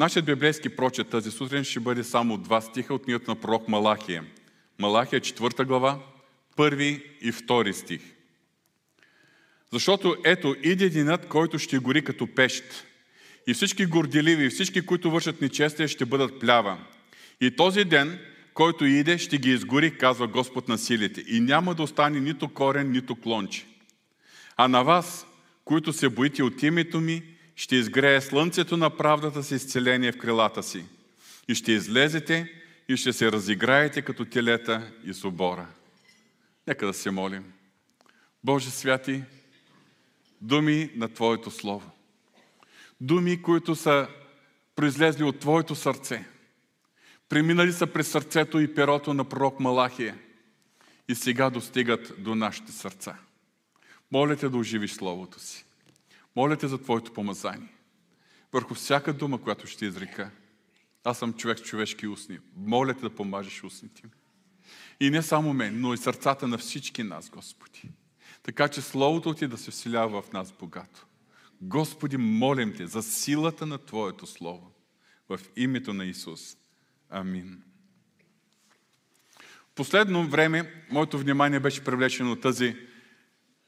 Нашият библейски прочет тази сутрин ще бъде само два стиха от книгата на пророк Малахия. Малахия, 4 глава, първи и втори стих. Защото ето, иде денят, който ще гори като пещ. И всички горделиви, и всички, които вършат нечестие, ще бъдат плява. И този ден, който иде, ще ги изгори, казва Господ на силите. И няма да остане нито корен, нито клонче. А на вас, които се боите от името ми, ще изгрее слънцето на правдата си изцеление в крилата си. И ще излезете и ще се разиграете като телета и собора. Нека да се молим. Боже святи, думи на Твоето Слово. Думи, които са произлезли от Твоето сърце. Преминали са през сърцето и перото на пророк Малахия и сега достигат до нашите сърца. Моля те да оживиш Словото си. Моля те за Твоето помазание. Върху всяка дума, която ще изрека. Аз съм човек с човешки устни. Моля те да помажеш устните ми. И не само мен, но и сърцата на всички нас, Господи. Така че Словото Ти да се вселява в нас богато. Господи, молим Те за силата на Твоето Слово. В името на Исус. Амин. Последно време моето внимание беше привлечено от тази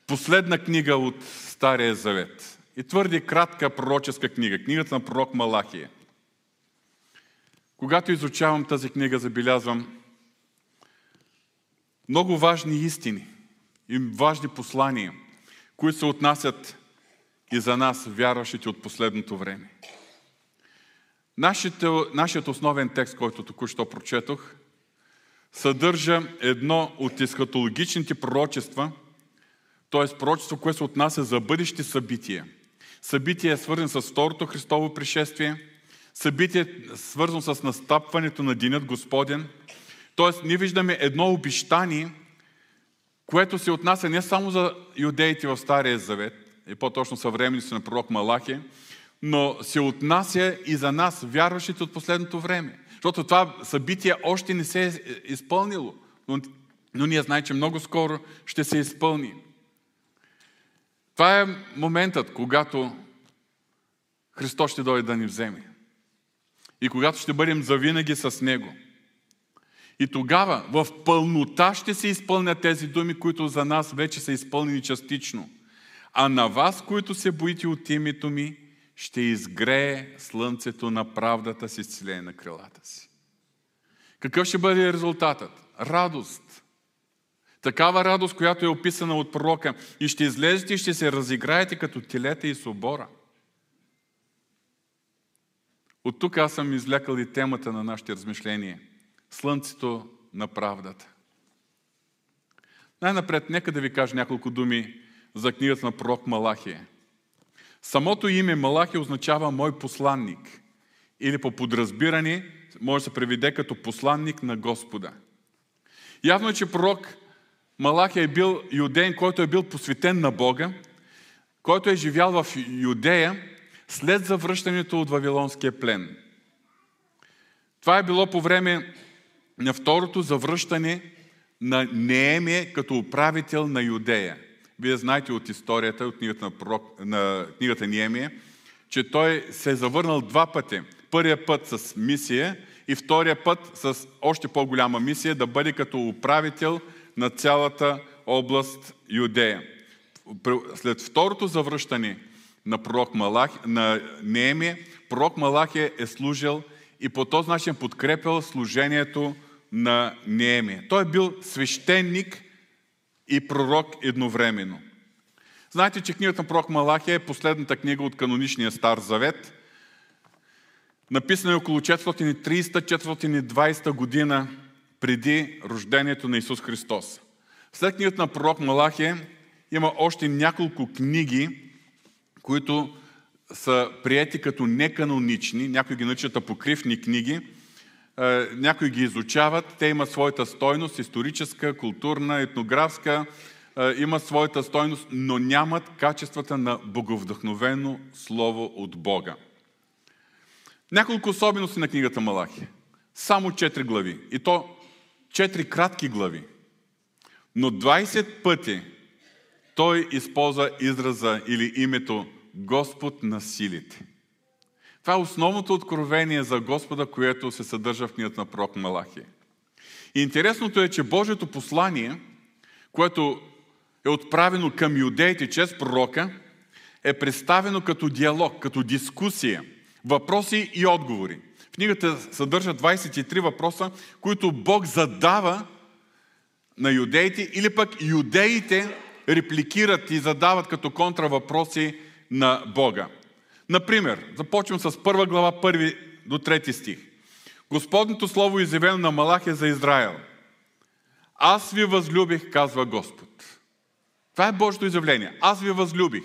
последна книга от Стария Завет. И твърди кратка пророческа книга, книгата на пророк Малахия. Когато изучавам тази книга, забелязвам много важни истини и важни послания, които се отнасят и за нас, вярващите от последното време. нашият основен текст, който току-що прочетох, съдържа едно от есхатологичните пророчества, т.е. пророчество, което се отнася за бъдещи събития. Събитие е свързано с Второто Христово пришествие, събитие е свързано с настъпването на Денят Господен. Тоест, ние виждаме едно обещание, което се отнася не само за юдеите в Стария Завет, и по-точно съвременниците на пророк Малахи, но се отнася и за нас, вярващите от последното време. Защото това събитие още не се е изпълнило, но, но ние знаем, че много скоро ще се изпълни. Това е моментът, когато Христос ще дойде да ни вземе. И когато ще бъдем завинаги с Него. И тогава в пълнота ще се изпълнят тези думи, които за нас вече са изпълнени частично. А на вас, които се боите от името ми, ще изгрее слънцето на правдата си с на крилата си. Какъв ще бъде резултатът? Радост. Такава радост, която е описана от пророка. И ще излезете и ще се разиграете като телета и собора. От тук аз съм излякал и темата на нашите размишления. Слънцето на правдата. Най-напред, нека да ви кажа няколко думи за книгата на пророк Малахия. Самото име Малахия означава мой посланник. Или по подразбиране може да се преведе като посланник на Господа. Явно е, че пророк Малахия е бил юдеен, който е бил посветен на Бога, който е живял в Юдея след завръщането от Вавилонския плен. Това е било по време на второто завръщане на Неемия като управител на Юдея. Вие знаете от историята, от книгата на, пророк, на книгата Неемия, че той се е завърнал два пъти. Първия път с мисия и втория път с още по-голяма мисия да бъде като управител на цялата област Юдея. След второто завръщане на пророк Малах, на Неемия, пророк Малахия е служил и по този начин подкрепил служението на Неемия. Той е бил свещеник и пророк едновременно. Знаете, че книгата на пророк Малахия е последната книга от каноничния Стар Завет. Написана е около 430-420 година преди рождението на Исус Христос. След книгата на пророк Малахия има още няколко книги, които са приети като неканонични, някои ги наричат апокривни книги, е, някои ги изучават, те имат своята стойност, историческа, културна, етнографска, е, имат своята стойност, но нямат качествата на боговдъхновено слово от Бога. Няколко особености на книгата Малахи. Само четири глави. И то четири кратки глави. Но 20 пъти той използва израза или името Господ на силите. Това е основното откровение за Господа, което се съдържа в книгата на пророк Малахия. И интересното е, че Божието послание, което е отправено към юдеите чрез пророка, е представено като диалог, като дискусия, въпроси и отговори. Книгата съдържа 23 въпроса, които Бог задава на юдеите или пък юдеите репликират и задават като контравъпроси на Бога. Например, започвам с първа глава, първи до трети стих. Господното слово изявено на Малахия за Израел. Аз ви възлюбих, казва Господ. Това е Божието изявление. Аз ви възлюбих.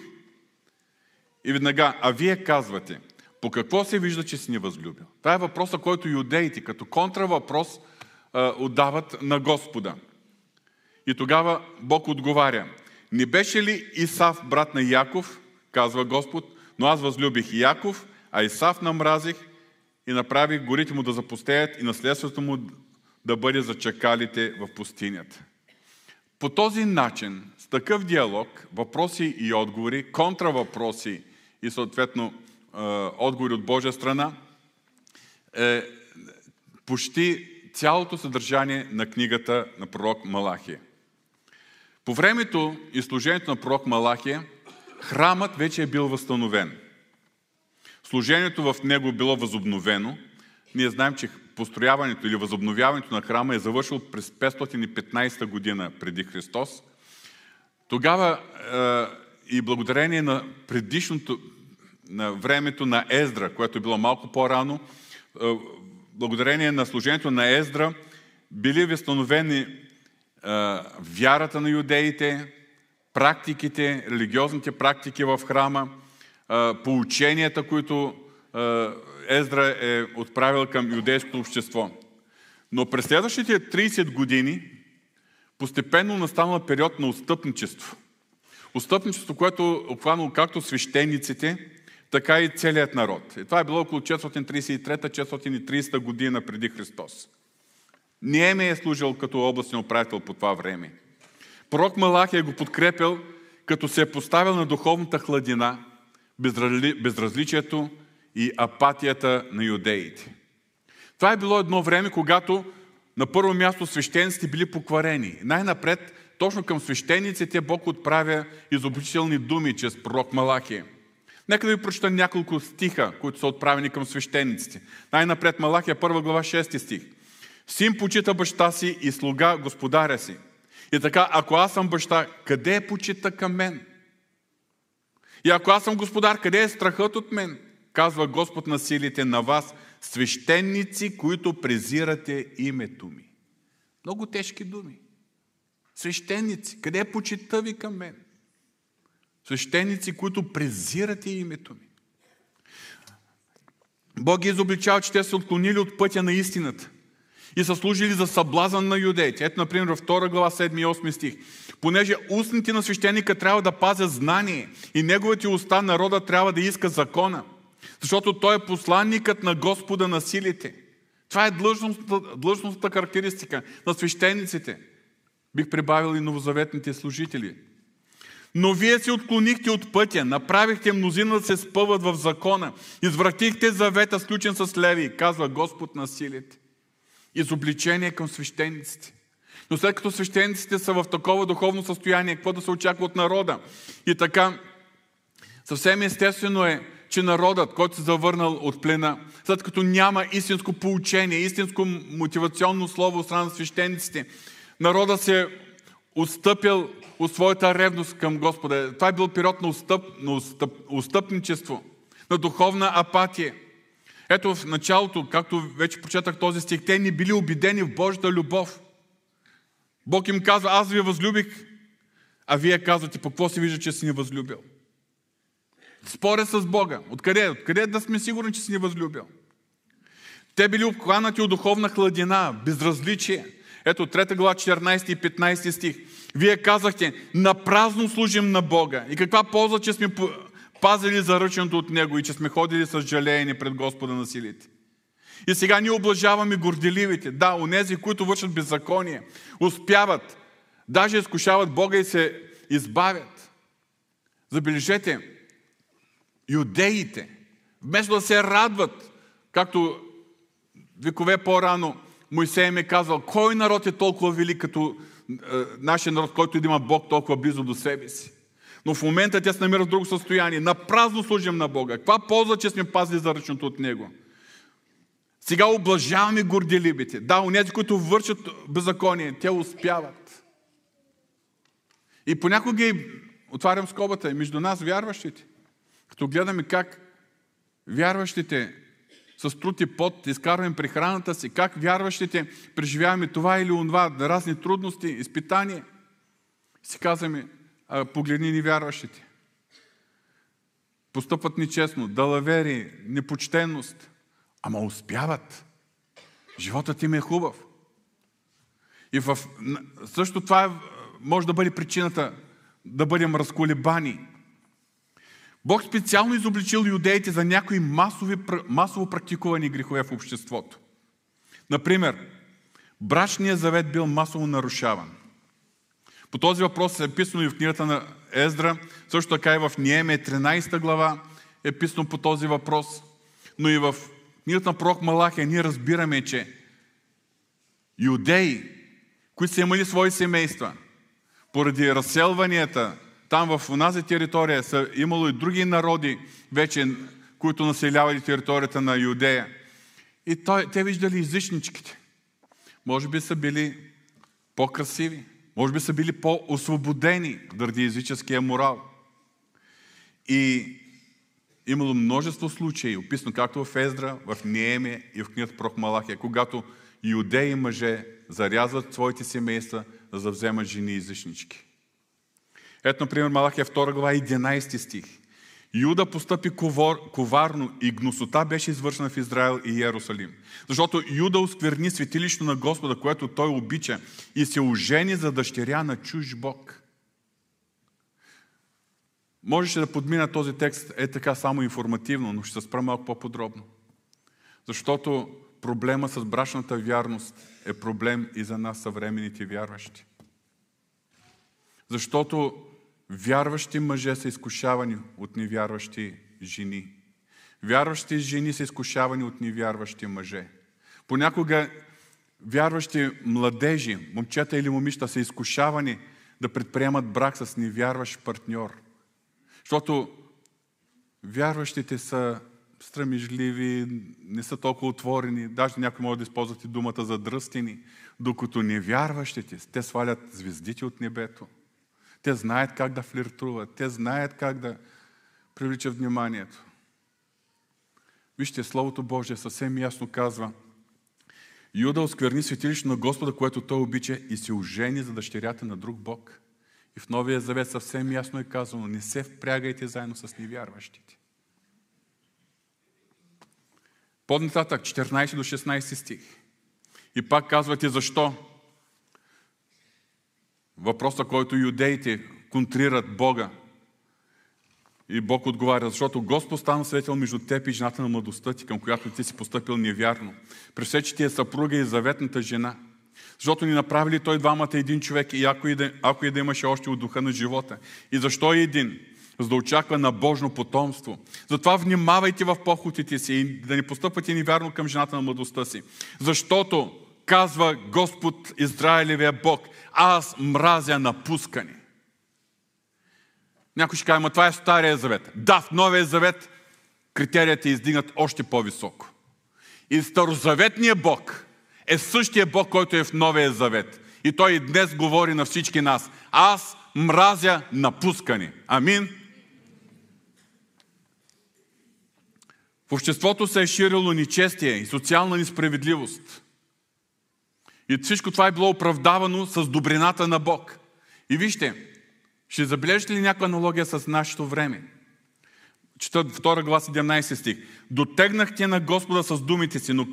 И веднага, а вие казвате, по какво се вижда, че си ни възлюбил? Това е въпроса, който юдеите като контравъпрос отдават на Господа. И тогава Бог отговаря, не беше ли Исав брат на Яков, казва Господ, но аз възлюбих Яков, а Исав намразих и направих горите му да запустеят и наследството му да бъде за чакалите в пустинята. По този начин, с такъв диалог, въпроси и отговори, контравъпроси и съответно е, отговори от Божия страна, е почти цялото съдържание на книгата на пророк Малахия. По времето и служението на пророк Малахия, храмът вече е бил възстановен. Служението в него било възобновено. Ние знаем, че построяването или възобновяването на храма е завършило през 515 година преди Христос. Тогава е, и благодарение на предишното, на времето на Ездра, което е било малко по-рано, е, благодарение на служението на Ездра, били възстановени е, вярата на юдеите, практиките, религиозните практики в храма, поученията, които Ездра е отправил към юдейското общество. Но през следващите 30 години постепенно настанал период на отстъпничество. Отстъпничество, което е обхванало както свещениците, така и целият народ. И това е било около 433-430 година преди Христос. Ниеме е служил като областен управител по това време. Пророк Малахия го подкрепил, като се е поставил на духовната хладина, безразличието и апатията на юдеите. Това е било едно време, когато на първо място свещениците били покварени. Най-напред, точно към свещениците Бог отправя изобретителни думи чрез пророк Малахия. Нека да ви прочета няколко стиха, които са отправени към свещениците. Най-напред Малахия, първа глава, 6 стих. Син почита баща си и слуга господаря си. И така, ако аз съм баща, къде е почита към мен? И ако аз съм господар, къде е страхът от мен? Казва Господ на силите на вас, свещеници, които презирате името ми. Много тежки думи. Свещеници, къде е почита ви към мен? Свещеници, които презирате името ми. Бог ги изобличава, че те се отклонили от пътя на истината и са служили за съблазън на юдеите. Ето, например, във 2 глава 7 и 8 стих. Понеже устните на свещеника трябва да пазят знание и неговите уста народа трябва да иска закона, защото той е посланникът на Господа на силите. Това е длъжностната, длъжностната характеристика на свещениците. Бих прибавил и новозаветните служители. Но вие се отклонихте от пътя, направихте мнозина да се спъват в закона, извратихте завета, сключен с леви, казва Господ на силите изобличение към свещениците. Но след като свещениците са в такова духовно състояние, какво да се очаква от народа? И така, съвсем естествено е, че народът, който се завърнал от плена, след като няма истинско поучение, истинско мотивационно слово от страна на свещениците, народът се отстъпил от своята ревност към Господа. Това е бил период на, устъп, на устъп, устъпничество, на духовна апатия – ето в началото, както вече прочетах този стих, те ни били обидени в Божията любов. Бог им казва, аз ви възлюбих, а вие казвате, по какво се вижда, че си ни възлюбил? Споря с Бога. Откъде? Откъде да сме сигурни, че си ни възлюбил? Те били обхванати от духовна хладина, безразличие. Ето 3 глава 14 и 15 стих. Вие казахте, напразно служим на Бога. И каква полза, че сме пазили заръченото от Него и че сме ходили с жалеене пред Господа на силите. И сега ние облажаваме горделивите. Да, онези, които вършат беззаконие, успяват, даже изкушават Бога и се избавят. Забележете, юдеите Вместо да се радват, както векове по-рано Моисей ми е казал, кой народ е толкова велик като нашия народ, който има Бог толкова близо до себе си. Но в момента те се намират в друго състояние. На празно служим на Бога. Каква полза, че сме пазили за ръчното от Него? Сега облажаваме горделибите. Да, унези, които вършат беззаконие, те успяват. И понякога и отварям скобата и между нас, вярващите, като гледаме как вярващите с труд и пот изкарваме прехраната си, как вярващите преживяваме това или онова, разни трудности, изпитания, си казваме, погледни ни вярващите. Постъпват нечестно, далавери, непочтенност, ама успяват. Животът им е хубав. И в... също това е, може да бъде причината да бъдем разколебани. Бог специално изобличил юдеите за някои масови, масово практикувани грехове в обществото. Например, брачният завет бил масово нарушаван. По този въпрос е писано и в книгата на Ездра, също така и в Ниеме 13 глава е писано по този въпрос, но и в книгата на пророк Малахия ние разбираме, че юдеи, които са имали свои семейства, поради разселванията, там в онази територия са имало и други народи вече, които населявали територията на Юдея. И той, те виждали езичничките. Може би са били по-красиви, може би са били по-освободени заради езическия морал. И имало множество случаи, описано както в Ездра, в Нееме и в книгата Прох Малахия, когато иудеи мъже зарязват своите семейства, за да вземат жени езичнички. Ето, например, Малахия 2 глава, 11 стих. Юда постъпи коварно и гносота беше извършена в Израел и Иерусалим. Защото Юда оскверни светилището на Господа, което той обича и се ожени за дъщеря на чуж Бог. Можеше да подмина този текст е така само информативно, но ще се спра малко по-подробно. Защото проблема с брачната вярност е проблем и за нас съвременните вярващи. Защото вярващи мъже са изкушавани от невярващи жени. Вярващи жени са изкушавани от невярващи мъже. Понякога вярващи младежи, момчета или момичета са изкушавани да предприемат брак с невярващ партньор. Защото вярващите са стремежливи, не са толкова отворени, даже някой може да използвате думата за дръстини, докато невярващите, те свалят звездите от небето. Те знаят как да флиртуват, те знаят как да привличат вниманието. Вижте, Словото Божие съвсем ясно казва, Юда оскверни светилището на Господа, което той обича и се ожени за дъщерята на друг Бог. И в Новия Завет съвсем ясно е казано, не се впрягайте заедно с невярващите. По-нататък, 14 до 16 стих. И пак казвате защо? Въпроса, който юдеите контрират Бога. И Бог отговаря, защото Господ стана свидетел между теб и жената на младостта ти, към която ти си поступил невярно. При че ти е съпруга и заветната жена. Защото ни направили той двамата един човек и ако и, да, ако и да имаше още от духа на живота. И защо е един? За да очаква на Божно потомство. Затова внимавайте в похотите си и да не постъпвате невярно към жената на младостта си. Защото казва Господ Израилевия Бог, аз мразя напускане. Някой ще каже, ма това е Стария завет. Да, в Новия завет критерият е издигнат още по-високо. И Старозаветният Бог е същия Бог, който е в Новия завет. И Той и днес говори на всички нас. Аз мразя напускане. Амин. В обществото се е ширило нечестие и социална несправедливост. И всичко това е било оправдавано с добрината на Бог. И вижте, ще забележите ли някаква аналогия с нашето време? Чета 2 глава 17 стих. Дотегнахте на Господа с думите си, но,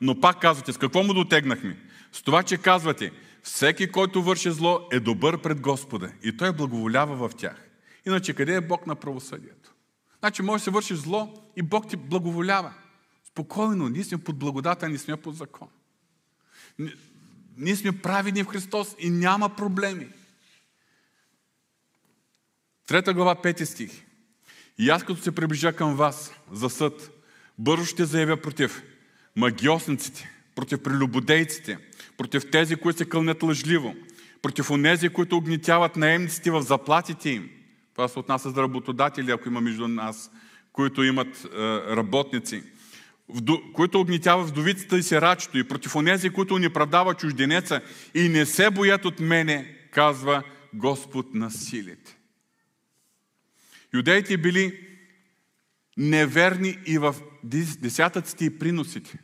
но пак казвате, с какво му дотегнахме? С това, че казвате, всеки, който върши зло, е добър пред Господа и той благоволява в тях. Иначе къде е Бог на правосъдието? Значи може да се върши зло и Бог ти благоволява. Спокойно, ние сме под благодата, ние сме под закон. Ние сме правени в Христос и няма проблеми. Трета глава, пети стих. И аз като се приближа към вас за съд, бързо ще заявя против магиосниците, против прелюбодейците, против тези, които се кълнят лъжливо, против онези, които огнетяват наемниците в заплатите им. Това се отнася за работодатели, ако има между нас, които имат е, работници, които огнетяват вдовицата и сирачето, и против онези, които ни продава чужденеца и не се боят от мене, казва Господ на силите. Юдеите били неверни и в десятъците и приносите.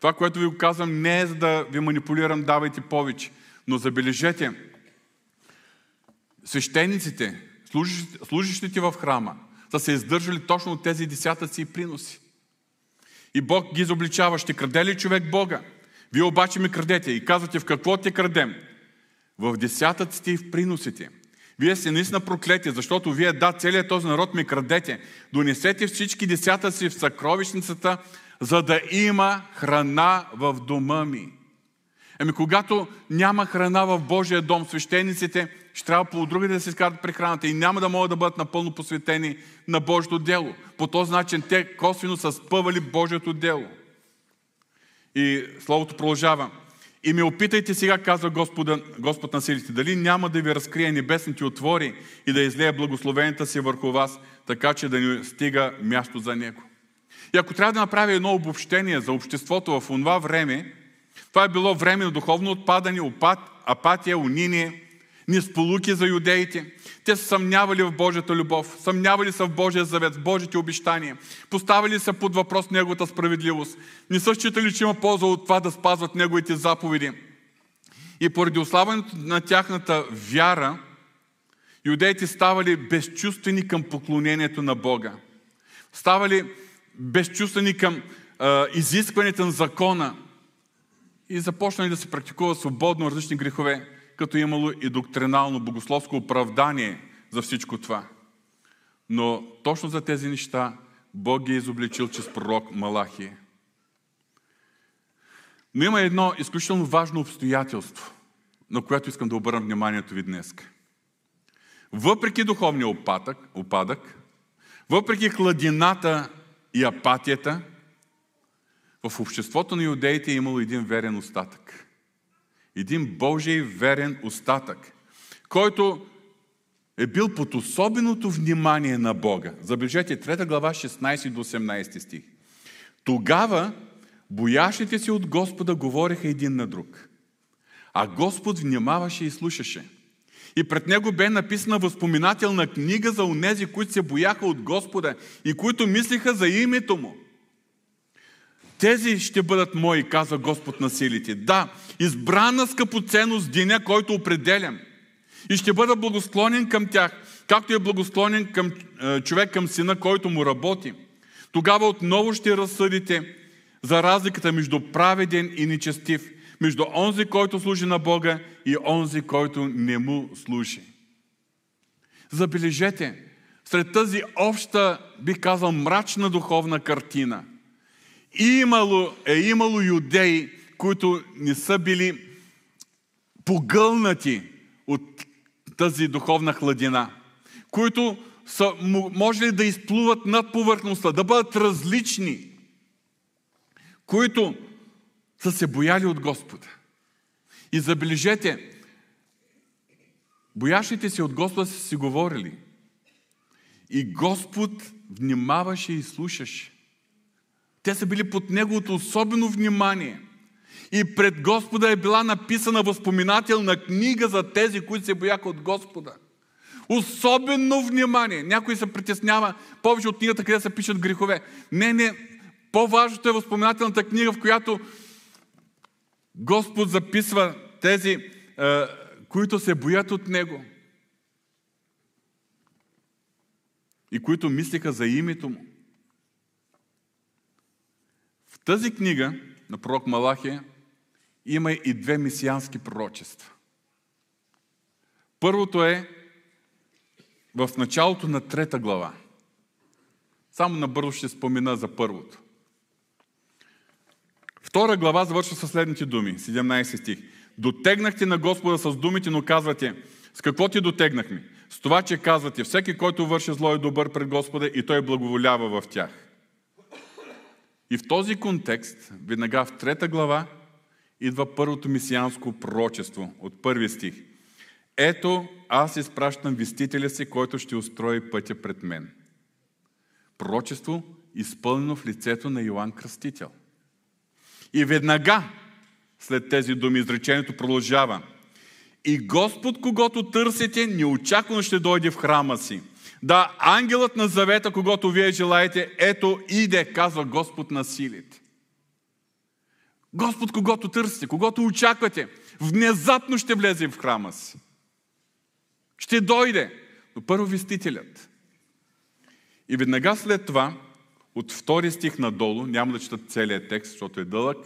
Това, което ви го казвам, не е за да ви манипулирам, давайте повече. Но забележете, свещениците, служащите в храма, са се издържали точно от тези десятъци и приноси. И Бог ги изобличава. Ще краде ли човек Бога? Вие обаче ми крадете и казвате в какво те крадем? В десятъците и в приносите. Вие сте наистина проклети, защото вие, да, целият този народ ми крадете. Донесете всички десятъци в съкровищницата, за да има храна в дома ми. Ами когато няма храна в Божия дом, свещениците ще трябва по други да се изкарат прехраната и няма да могат да бъдат напълно посветени на Божието дело. По този начин те косвено са спъвали Божието дело. И Словото продължава. И ме опитайте сега, казва Господа, Господ на силите, дали няма да ви разкрие небесните отвори и да излея благословенията си върху вас, така че да ни стига място за Него. И ако трябва да направя едно обобщение за обществото в това време, това е било време на духовно отпадане, апатия, униние, несполуки за юдеите. Те са съмнявали в Божията любов, съмнявали са в Божия завет, в Божите обещания, поставили са под въпрос Неговата справедливост. Не са считали, че има полза от това да спазват Неговите заповеди. И поради ослабването на тяхната вяра, юдеите ставали безчувствени към поклонението на Бога. Ставали безчувствени към а, изискването на закона и започнали да се практикуват свободно различни грехове като имало и доктринално богословско оправдание за всичко това. Но точно за тези неща Бог ги е изобличил чрез пророк Малахия. Но има едно изключително важно обстоятелство, на което искам да обърна вниманието ви днес. Въпреки духовния опадък, опадък въпреки хладината и апатията, в обществото на юдеите е имало един верен остатък един Божий верен остатък, който е бил под особеното внимание на Бога. Забележете 3 глава 16 до 18 стих. Тогава боящите си от Господа говореха един на друг. А Господ внимаваше и слушаше. И пред него бе написана възпоминателна книга за онези, които се бояха от Господа и които мислиха за името му. Тези ще бъдат мои, казва Господ на силите. Да, избрана скъпоценност деня, който определям. И ще бъда благосклонен към тях, както е благосклонен към, е, човек към сина, който му работи. Тогава отново ще разсъдите за разликата между праведен и нечестив, между онзи, който служи на Бога и онзи, който не му служи. Забележете, сред тази обща, бих казал, мрачна духовна картина – имало, е имало юдеи, които не са били погълнати от тази духовна хладина, които са можели да изплуват над повърхността, да бъдат различни, които са се бояли от Господа. И забележете, боящите се от Господа са си говорили. И Господ внимаваше и слушаше. Те са били под Неговото особено внимание. И пред Господа е била написана възпоминателна книга за тези, които се бояха от Господа. Особено внимание. Някой се притеснява повече от книгата, къде се пишат грехове. Не, не. По-важното е възпоминателната книга, в която Господ записва тези, е, които се боят от Него. И които мислиха за името Му тази книга на пророк Малахия има и две месиански пророчества. Първото е в началото на трета глава. Само набързо ще спомена за първото. Втора глава завършва със следните думи, 17 стих. Дотегнахте на Господа с думите, но казвате, с какво ти дотегнахме? С това, че казвате, всеки, който върши зло е добър пред Господа и той благоволява в тях. И в този контекст, веднага в трета глава, идва първото мисианско пророчество от първи стих. Ето, аз изпращам вестителя си, който ще устрои пътя пред мен. Пророчество, изпълнено в лицето на Йоанн Кръстител. И веднага след тези думи изречението продължава. И Господ, когато търсите, неочаквано ще дойде в храма си. Да, ангелът на завета, когато вие желаете, ето иде, казва Господ на силите. Господ, когато търсите, когато очаквате, внезапно ще влезе в храма си. Ще дойде. Но първо вестителят. И веднага след това, от втори стих надолу, няма да чета целият текст, защото е дълъг,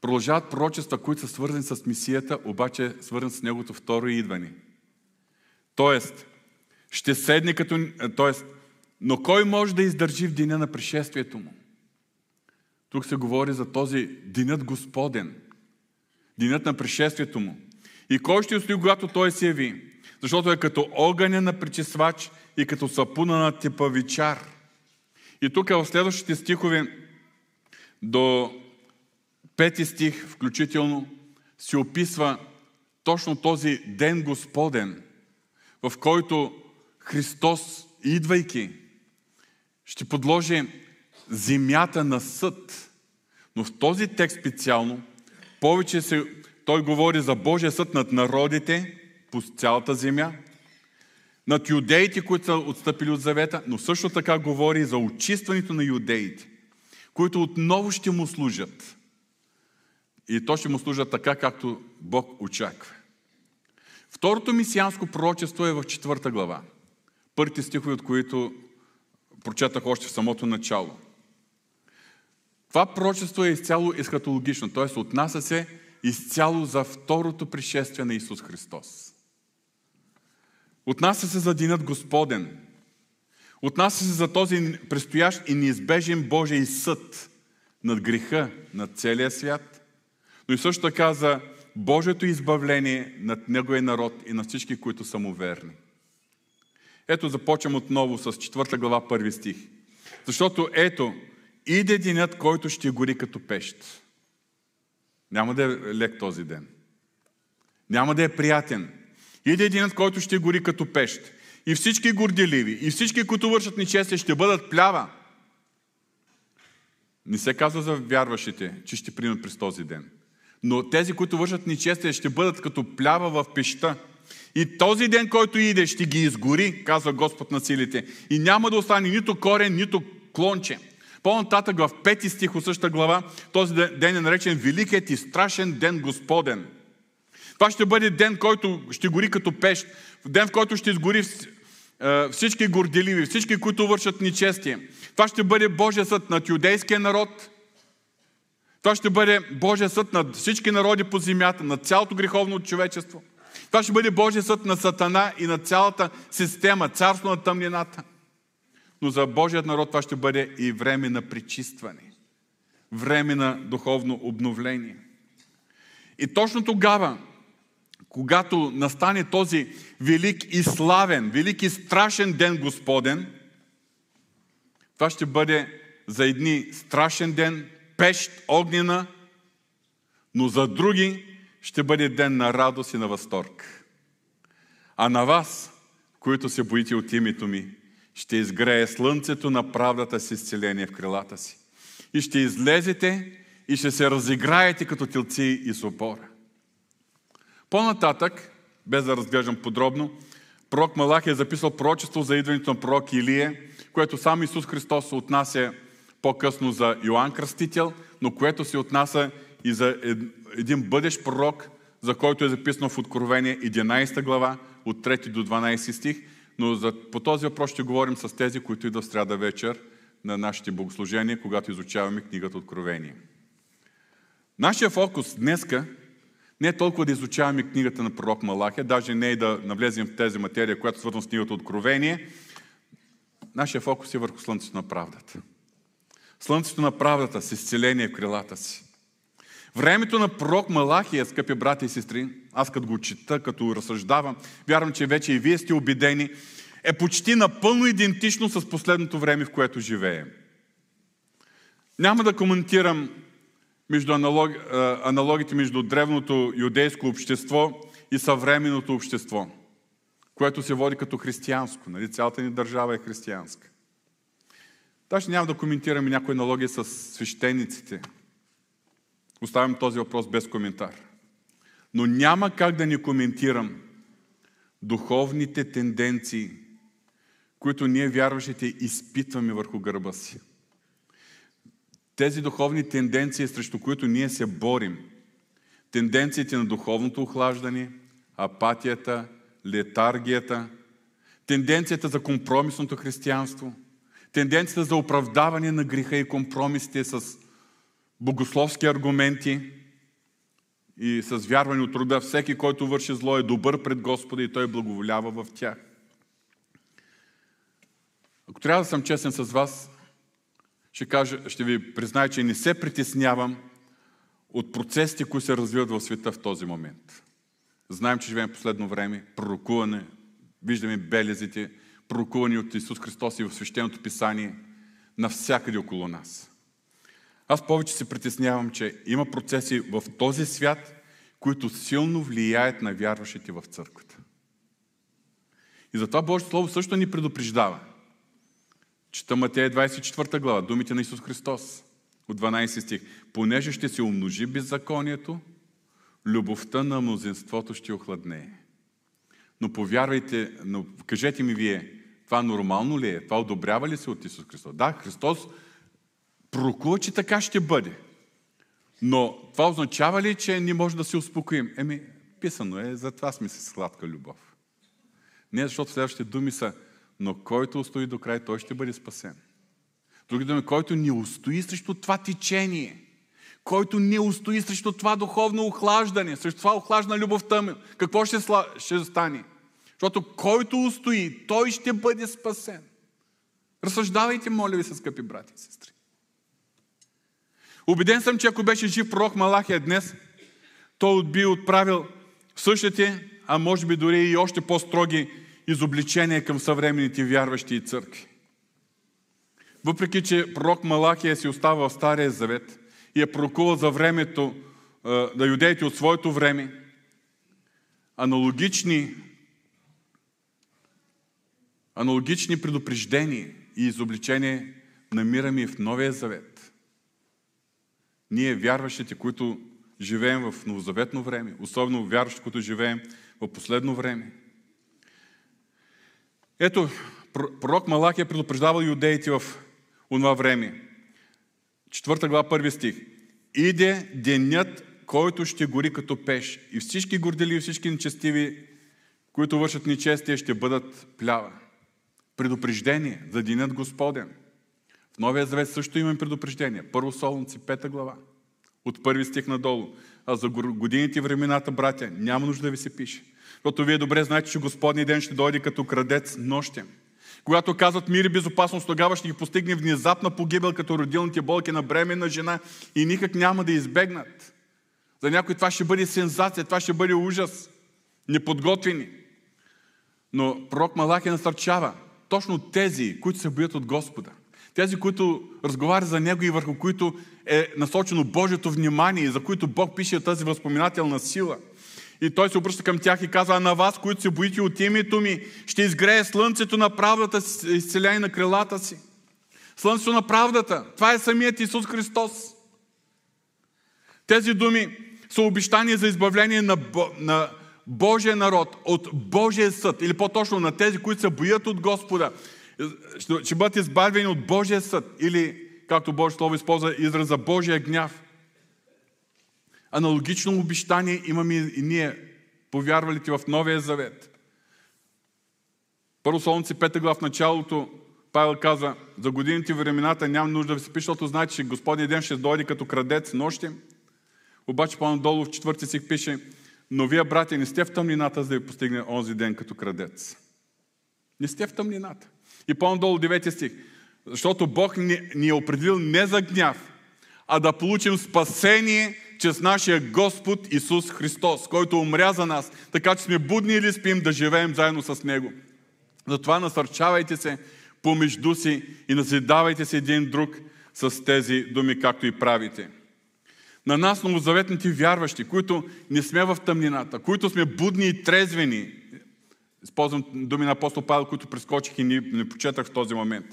продължават пророчества, които са свързани с мисията, обаче свързани с неговото второ идване. Тоест, ще седне като... Тоест, но кой може да издържи в деня на пришествието му? Тук се говори за този денят Господен. Денят на пришествието му. И кой ще устои, когато той се яви? Защото е като огъня на причесвач и като сапуна на типавичар. И тук в следващите стихове до пети стих включително се описва точно този ден Господен, в който Христос, идвайки, ще подложи земята на съд. Но в този текст специално, повече се, той говори за Божия съд над народите по цялата земя, над юдеите, които са отстъпили от завета, но също така говори за очистването на юдеите, които отново ще му служат. И то ще му служат така, както Бог очаква. Второто мисианско пророчество е в четвърта глава. Първите стихове, от които прочетах още в самото начало. Това пророчество е изцяло есхатологично, т.е. отнася се изцяло за второто пришествие на Исус Христос. Отнася се за Денят Господен. Отнася се за този предстоящ и неизбежен Божий съд над греха на целия свят, но и също така за Божието избавление над Неговия народ и на всички, които са му верни. Ето започвам отново с 4 глава, първи стих. Защото ето, иде денят, който ще гори като пещ. Няма да е лек този ден. Няма да е приятен. Иде денят, който ще гори като пещ. И всички горделиви, и всички, които вършат нечестие, ще бъдат плява. Не се казва за вярващите, че ще примат през този ден. Но тези, които вършат нечестие, ще бъдат като плява в пеща. И този ден, който иде, ще ги изгори, казва Господ на силите. И няма да остане нито корен, нито клонче. По-нататък в пети стих от същата глава, този ден е наречен Великият и страшен ден Господен. Това ще бъде ден, който ще гори като пещ. Ден, в който ще изгори е, всички горделиви, всички, които вършат нечестие. Това ще бъде Божия съд над юдейския народ. Това ще бъде Божия съд над всички народи по земята, над цялото греховно човечество. Това ще бъде Божия съд на Сатана и на цялата система, царство на тъмнината. Но за Божият народ това ще бъде и време на причистване. Време на духовно обновление. И точно тогава, когато настане този велик и славен, велик и страшен ден Господен, това ще бъде за едни страшен ден, пещ, огнена, но за други ще бъде ден на радост и на възторг. А на вас, които се боите от името ми, ще изгрее слънцето на правдата си изцеление в крилата си. И ще излезете и ще се разиграете като телци и сопора. По-нататък, без да разглеждам подробно, пророк Малах е записал пророчество за идването на пророк Илия, което сам Исус Христос отнася по-късно за Йоанн Кръстител, но което се отнася и за един бъдещ пророк, за който е записано в Откровение 11 глава, от 3 до 12 стих, но за, по този въпрос ще говорим с тези, които идват в сряда вечер на нашите богослужения, когато изучаваме книгата Откровение. Нашия фокус днеска не е толкова да изучаваме книгата на пророк Малахия, даже не е да навлезем в тези материя, която е свързана с книгата Откровение. Нашия фокус е върху Слънцето на правдата. Слънцето на правдата с изцеление в крилата си. Времето на пророк Малахия, скъпи брати и сестри, аз като го чета, като разсъждавам, вярвам, че вече и вие сте убедени, е почти напълно идентично с последното време, в което живеем. Няма да коментирам между аналог, аналогите между древното юдейско общество и съвременното общество, което се води като християнско. Нали? Цялата ни държава е християнска. Даже няма да коментираме някои аналогии с свещениците. Оставям този въпрос без коментар. Но няма как да не коментирам духовните тенденции, които ние вярващите изпитваме върху гърба си. Тези духовни тенденции, срещу които ние се борим, тенденциите на духовното охлаждане, апатията, летаргията, тенденцията за компромисното християнство, тенденцията за оправдаване на греха и компромисите с богословски аргументи и с вярване от труда. Всеки, който върши зло, е добър пред Господа и той благоволява в тях. Ако трябва да съм честен с вас, ще, кажа, ще ви призная, че не се притеснявам от процесите, които се развиват в света в този момент. Знаем, че живеем в последно време, пророкуване, виждаме белезите, пророкувани от Исус Христос и в свещеното писание, навсякъде около нас. Аз повече се притеснявам, че има процеси в този свят, които силно влияят на вярващите в църквата. И затова Божието Слово също ни предупреждава – Чета Матея 24 глава, думите на Исус Христос от 12 стих. Понеже ще се умножи беззаконието, любовта на мнозинството ще охладнее. Но повярвайте, но кажете ми вие, това нормално ли е? Това одобрява ли се от Исус Христос? Да, Христос пророкува, че така ще бъде. Но това означава ли, че не може да се успокоим? Еми, писано е, затова сме си сладка любов. Не защото следващите думи са но който устои до край, той ще бъде спасен. Други думи, който не устои срещу това течение, който не устои срещу това духовно охлаждане, срещу това охлаждане на любовта ми, какво ще, сла... ще стане? Защото който устои, той ще бъде спасен. Разсъждавайте, моля ви, скъпи брати и сестри. Убеден съм, че ако беше жив пророк Малахия днес, той би отправил същите, а може би дори и още по-строги изобличение към съвременните вярващи и църкви. Въпреки, че пророк Малахия си остава в Стария Завет и е пророкувал за времето на юдеите от своето време, аналогични, аналогични предупреждения и изобличения намираме и в Новия Завет. Ние, вярващите, които живеем в новозаветно време, особено вярващите, които живеем в последно време, ето, пророк Малак е предупреждавал юдеите в това време. Четвърта глава, първи стих. Иде денят, който ще гори като пеш. И всички гордели и всички нечестиви, които вършат нечестие, ще бъдат плява. Предупреждение за денят Господен. В Новия Завет също имаме предупреждение. Първо Солунци, пета глава. От първи стих надолу. А за годините и времената, братя, няма нужда да ви се пише. Защото вие добре знаете, че Господния ден ще дойде като крадец нощем. Когато казват мир и безопасност, тогава ще ги постигне внезапна погибел, като родилните болки на бременна жена и никак няма да избегнат. За някой това ще бъде сензация, това ще бъде ужас. Неподготвени. Но пророк Малахи насърчава точно тези, които се боят от Господа. Тези, които разговарят за Него и върху които е насочено Божието внимание за които Бог пише тази възпоминателна сила – и той се обръща към тях и казва, а на вас, които се боите от името ми, ще изгрее слънцето на правдата, изцеляй на крилата си. Слънцето на правдата. Това е самият Исус Христос. Тези думи са обещания за избавление на, на Божия народ от Божия съд, или по-точно на тези, които се боят от Господа. Ще бъдат избавени от Божия съд, или, както Божие Слово използва израза Божия гняв. Аналогично обещание имаме и ние, повярвалите в Новия Завет. Първо Солнце, пета глава в началото, Павел каза, за годините и времената няма нужда да се пише, защото знае, че Господния ден ще дойде като крадец нощем. Обаче по-надолу в четвърти си пише, но вие, братя, не сте в тъмнината, за да ви постигне онзи ден като крадец. Не сте в тъмнината. И по-надолу 9 стих. Защото Бог ни, ни е определил не за гняв, а да получим спасение чрез нашия Господ Исус Христос, който умря за нас, така че сме будни или спим да живеем заедно с Него. Затова насърчавайте се помежду си и назидавайте се един друг с тези думи, както и правите. На нас, новозаветните вярващи, които не сме в тъмнината, които сме будни и трезвени, използвам думи на апостол Павел, които прескочих и не почетах в този момент.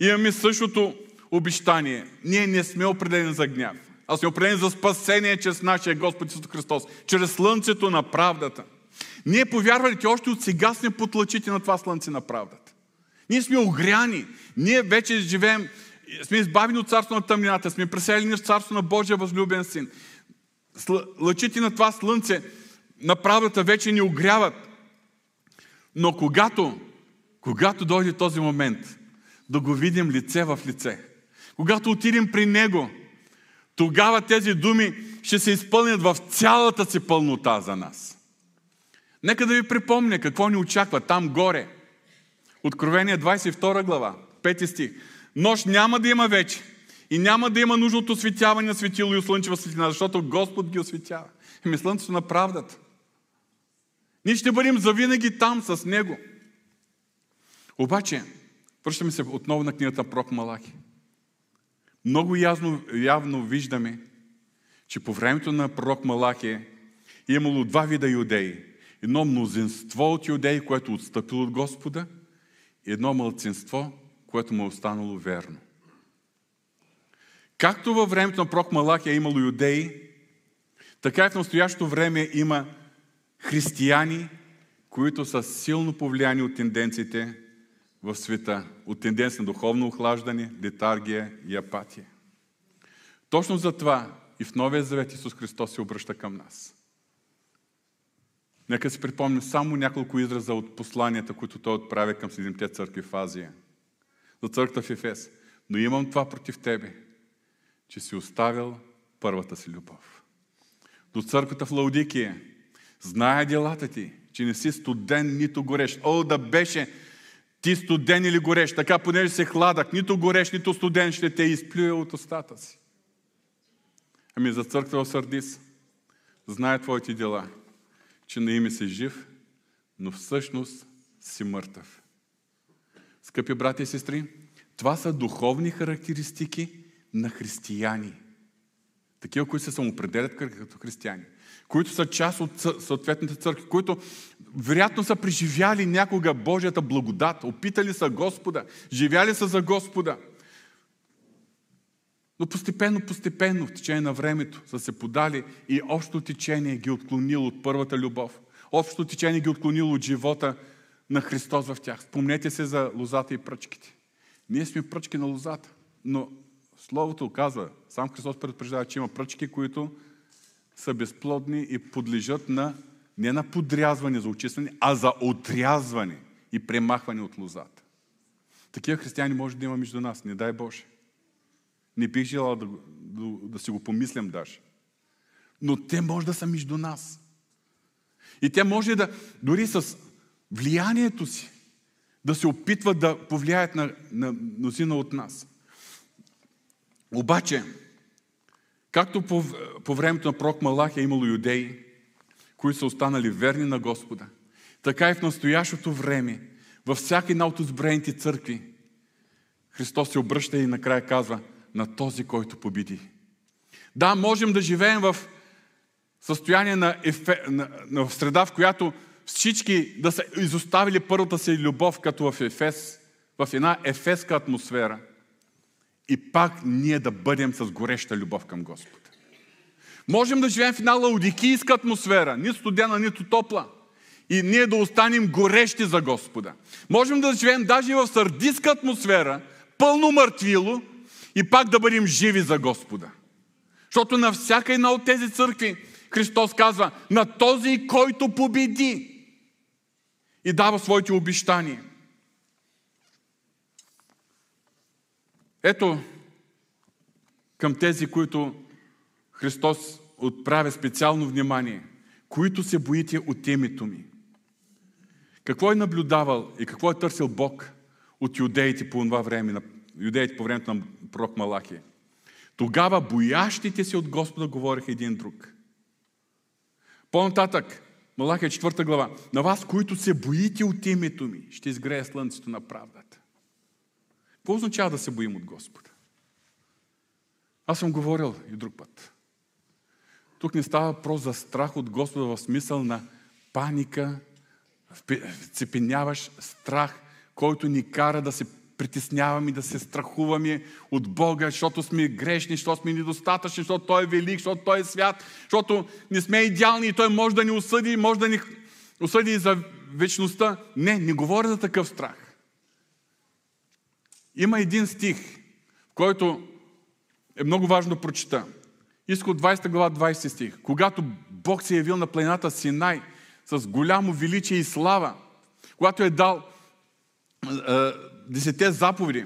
Имаме същото обещание. Ние не сме определени за гняв, а сме определени за спасение чрез нашия Господ Исус Христос, чрез слънцето на правдата. Ние повярвалите още от сега сме подлъчите на това слънце на правдата. Ние сме огряни. Ние вече живеем, сме избавени от царство на тъмнината, сме преселени в царство на Божия възлюбен син. Лъчите на това слънце на правдата вече ни огряват. Но когато, когато дойде този момент, да го видим лице в лице, когато отидем при Него, тогава тези думи ще се изпълнят в цялата си пълнота за нас. Нека да ви припомня какво ни очаква там горе. Откровение 22 глава, 5 стих. Нощ няма да има вече и няма да има нужда от осветяване на светило и слънчева светлина, защото Господ ги осветява. Еми слънцето на правдата. Ние ще бъдем завинаги там с Него. Обаче, връщаме се отново на книгата Прок Малахи. Много явно, явно виждаме, че по времето на пророк Малахи е имало два вида юдеи. Едно мнозинство от юдеи, което е отстъпило от Господа, и едно мълцинство, което му е останало верно. Както във времето на пророк Малахи е имало юдеи, така и в настоящото време има християни, които са силно повлияни от тенденциите в света, от тенденция на духовно охлаждане, летаргия и апатия. Точно за това и в Новия Завет Исус Христос се обръща към нас. Нека си припомним само няколко израза от посланията, които Той отправя към седемте църкви в Азия. За църквата в Ефес. Но имам това против тебе, че си оставил първата си любов. До църквата в Лаудикия. Зная делата ти, че не си студен, нито горещ. О, да беше ти студен или горещ, така понеже се хладък, нито горещ, нито студен ще те изплюе от устата си. Ами за църква в Сардис, знае твоите дела, че на име си жив, но всъщност си мъртъв. Скъпи брати и сестри, това са духовни характеристики на християни. Такива, които се самоопределят като християни които са част от съответните църкви, които вероятно са преживяли някога Божията благодат, опитали са Господа, живяли са за Господа. Но постепенно, постепенно, в течение на времето, са се подали и общо течение ги отклонило от първата любов. Общо течение ги отклонило от живота на Христос в тях. Спомнете се за лозата и пръчките. Ние сме пръчки на лозата, но Словото казва, сам Христос предупреждава, че има пръчки, които са безплодни и подлежат на, не на подрязване за очистване, а за отрязване и премахване от лозата. Такива християни може да има между нас, не дай Боже. Не бих желал да, да, да си го помислям даже. Но те може да са между нас. И те може да, дори с влиянието си, да се опитват да повлияят на, на мнозина от нас. Обаче, Както по, по времето на пророк Малах е имало юдеи, които са останали верни на Господа, така и в настоящото време, във всяка една от избраните църкви, Христос се обръща и накрая казва на този, който победи. Да, можем да живеем в състояние на, ефе, на, на в среда, в която всички да са изоставили първата си любов, като в Ефес, в една ефеска атмосфера – и пак ние да бъдем с гореща любов към Господ. Можем да живеем в една лаудикийска атмосфера, нито студена, нито топла. И ние да останем горещи за Господа. Можем да живеем даже и в сърдиска атмосфера, пълно мъртвило, и пак да бъдем живи за Господа. Защото на всяка една от тези църкви Христос казва на този, който победи и дава своите обещания. Ето, към тези, които Христос отправя специално внимание, които се боите от името ми. Какво е наблюдавал и какво е търсил Бог от юдеите по това време, юдеите по времето на пророк Малахия? Тогава боящите се от Господа говореха един друг. По-нататък, Малахия 4 глава. На вас, които се боите от името ми, ще изгрее слънцето на правдата. Какво означава да се боим от Господа? Аз съм говорил и друг път. Тук не става въпрос за страх от Господа в смисъл на паника, цепеняваш страх, който ни кара да се притесняваме да се страхуваме от Бога, защото сме грешни, защото сме недостатъчни, защото Той е велик, защото Той е свят, защото не сме идеални и Той може да ни осъди, може да ни осъди и за вечността. Не, не говоря за такъв страх. Има един стих, който е много важно да прочита. Изход 20 глава 20 стих. Когато Бог се е явил на планината Синай с голямо величие и слава, когато е дал десете заповеди,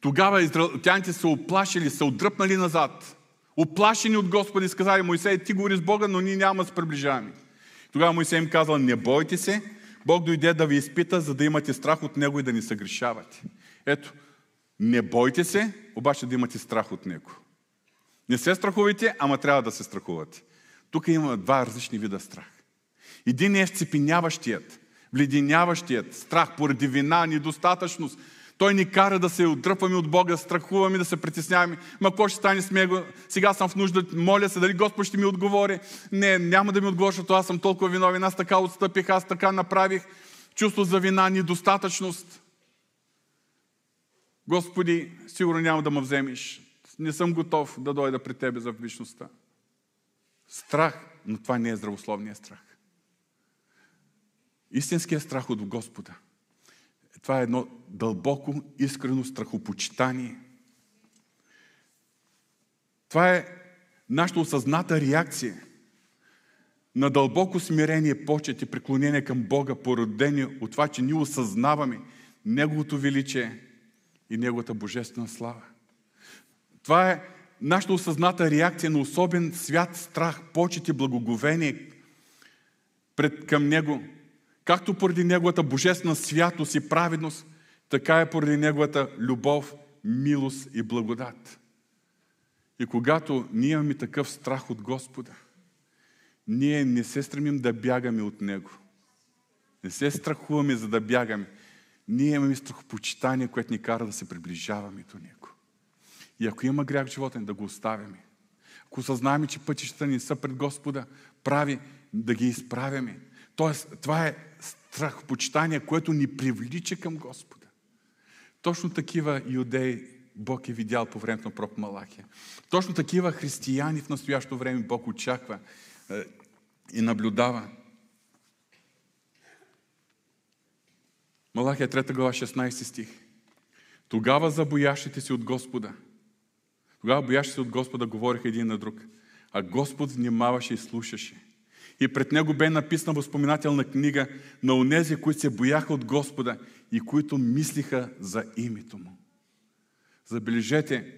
тогава израелтяните се оплашили, се отдръпнали назад. Оплашени от Господи, сказали, Моисей, ти говори с Бога, но ние няма да се приближаваме. Тогава Моисей им казал, не бойте се, Бог дойде да ви изпита, за да имате страх от Него и да не съгрешавате. Ето, не бойте се, обаче да имате страх от Него. Не се страхувайте, ама трябва да се страхувате. Тук има два различни вида страх. Един е вцепеняващият, вледеняващият страх поради вина, недостатъчност. Той ни кара да се отдръпваме от Бога, страхуваме, да се притесняваме. Ма какво ще стане с него? Сега съм в нужда, моля се, дали Господ ще ми отговори? Не, няма да ми отговори, защото аз съм толкова виновен. Аз така отстъпих, аз така направих. Чувство за вина, недостатъчност. Господи, сигурно няма да ме вземеш. Не съм готов да дойда при Тебе за вечността. Страх, но това не е здравословния страх. Истинският страх от Господа. Това е едно дълбоко, искрено страхопочитание. Това е нашата осъзната реакция на дълбоко смирение, почет и преклонение към Бога, породени от това, че ние осъзнаваме Неговото величие и Неговата божествена слава. Това е нашата осъзната реакция на особен свят, страх, почет и благоговение пред, към Него, както поради Неговата божествена святост и праведност, така е поради Неговата любов, милост и благодат. И когато ние имаме такъв страх от Господа, ние не се стремим да бягаме от Него. Не се страхуваме, за да бягаме. Ние имаме страхопочитание, което ни кара да се приближаваме до Него. И ако има грях в живота да го оставяме. Ако съзнаем, че пътищата ни са пред Господа, прави да ги изправяме. Тоест, това е страхопочитание, което ни привлича към Господа. Точно такива юдеи Бог е видял по времето на пророк Малахия. Точно такива християни в настоящото време Бог очаква е, и наблюдава. Малахия 3 глава 16 стих. Тогава за боящите си от Господа. Тогава боящите си от Господа говориха един на друг. А Господ внимаваше и слушаше. И пред него бе написана възпоминателна книга на онези, които се бояха от Господа и които мислиха за името му. Забележете,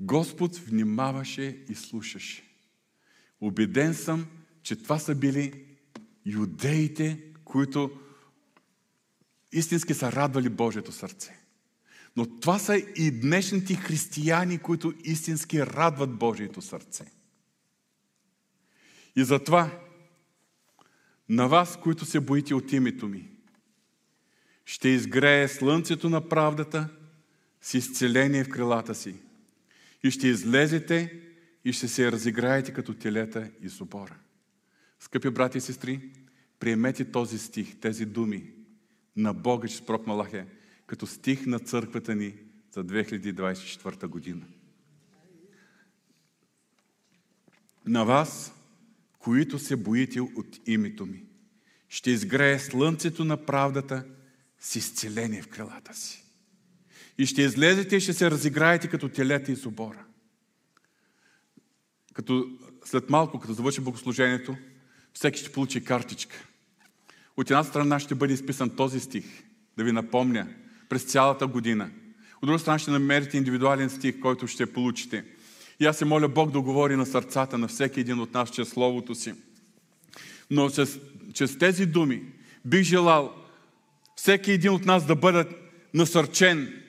Господ внимаваше и слушаше. Обеден съм, че това са били юдеите, които истински са радвали Божието сърце. Но това са и днешните християни, които истински радват Божието сърце. И затова на вас, които се боите от името ми, ще изгрее слънцето на правдата с изцеление в крилата си. И ще излезете и ще се разиграете като телета и собора. Скъпи брати и сестри, приемете този стих, тези думи на Бога, че пророк Малахия, като стих на църквата ни за 2024 година. На вас, които се боите от името ми, ще изгрее слънцето на правдата с изцеление в крилата си. И ще излезете и ще се разиграете като телета и собора. Като след малко, като завърши богослужението, всеки ще получи картичка. От една страна ще бъде изписан този стих, да ви напомня, през цялата година. От друга страна ще намерите индивидуален стих, който ще получите. И аз се моля Бог да говори на сърцата на всеки един от нас чрез Словото си. Но чрез, чрез тези думи бих желал всеки един от нас да бъде насърчен,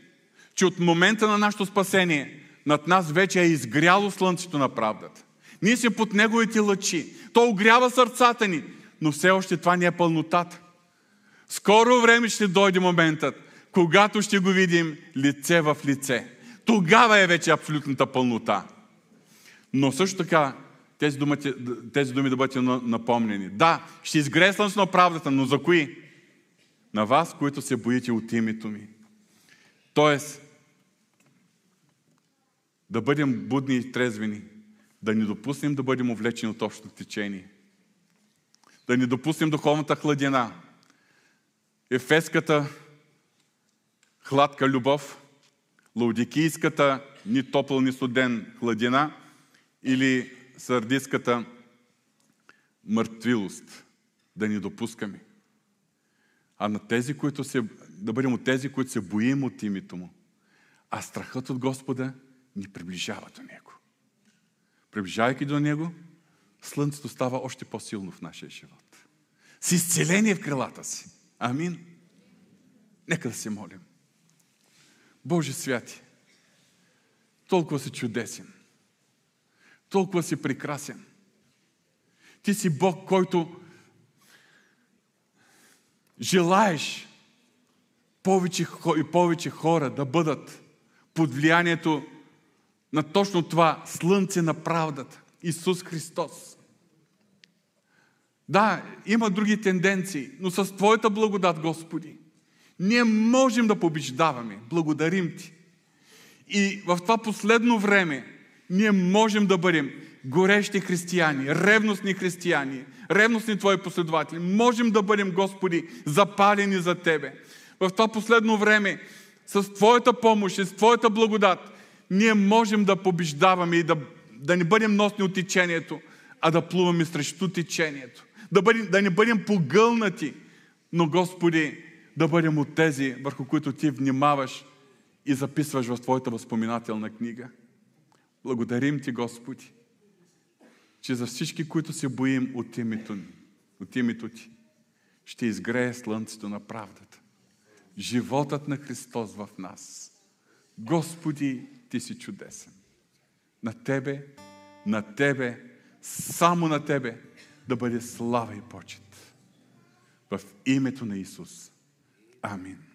че от момента на нашето спасение над нас вече е изгряло слънцето на правдата. Ние сме под Неговите лъчи. То огрява сърцата ни, но все още това не е пълнотата. Скоро време ще дойде моментът, когато ще го видим лице в лице. Тогава е вече абсолютната пълнота. Но също така, тези думи, тези думи да бъдете напомнени. Да, ще изгрее слънцето на правдата, но за кои? На вас, които се боите от името ми. Тоест, да бъдем будни и трезвени, да не допуснем да бъдем увлечени от общото течение, да не допуснем духовната хладина, ефеската хладка любов, лаудикийската ни топъл, ни студен хладина или сърдиската мъртвилост да ни допускаме. А на тези, които се, да бъдем от тези, които се боим от името Му. А страхът от Господа ни приближава до Него. Приближавайки до Него, Слънцето става още по-силно в нашия живот. С изцеление в крилата си. Амин. Нека да се молим. Боже святи, толкова си чудесен, толкова си прекрасен. Ти си Бог, който желаеш повече и повече хора да бъдат под влиянието на точно това слънце на правдата. Исус Христос. Да, има други тенденции, но с Твоята благодат, Господи, ние можем да побеждаваме. Благодарим Ти. И в това последно време ние можем да бъдем горещи християни, ревностни християни, ревностни Твои последователи. Можем да бъдем, Господи, запалени за Тебе. В това последно време, с Твоята помощ и с Твоята благодат, ние можем да побеждаваме и да, да не бъдем носни от течението, а да плуваме срещу течението. Да, бъдем, да не бъдем погълнати, но, Господи, да бъдем от тези, върху които Ти внимаваш и записваш в Твоята възпоминателна книга. Благодарим Ти, Господи, че за всички, които се боим от името, от името Ти, ще изгрее слънцето на правдата. Животът на Христос в нас. Господи, Ти си чудесен. На Тебе, на Тебе, само на Тебе да бъде слава и почет. В името на Исус. Амин.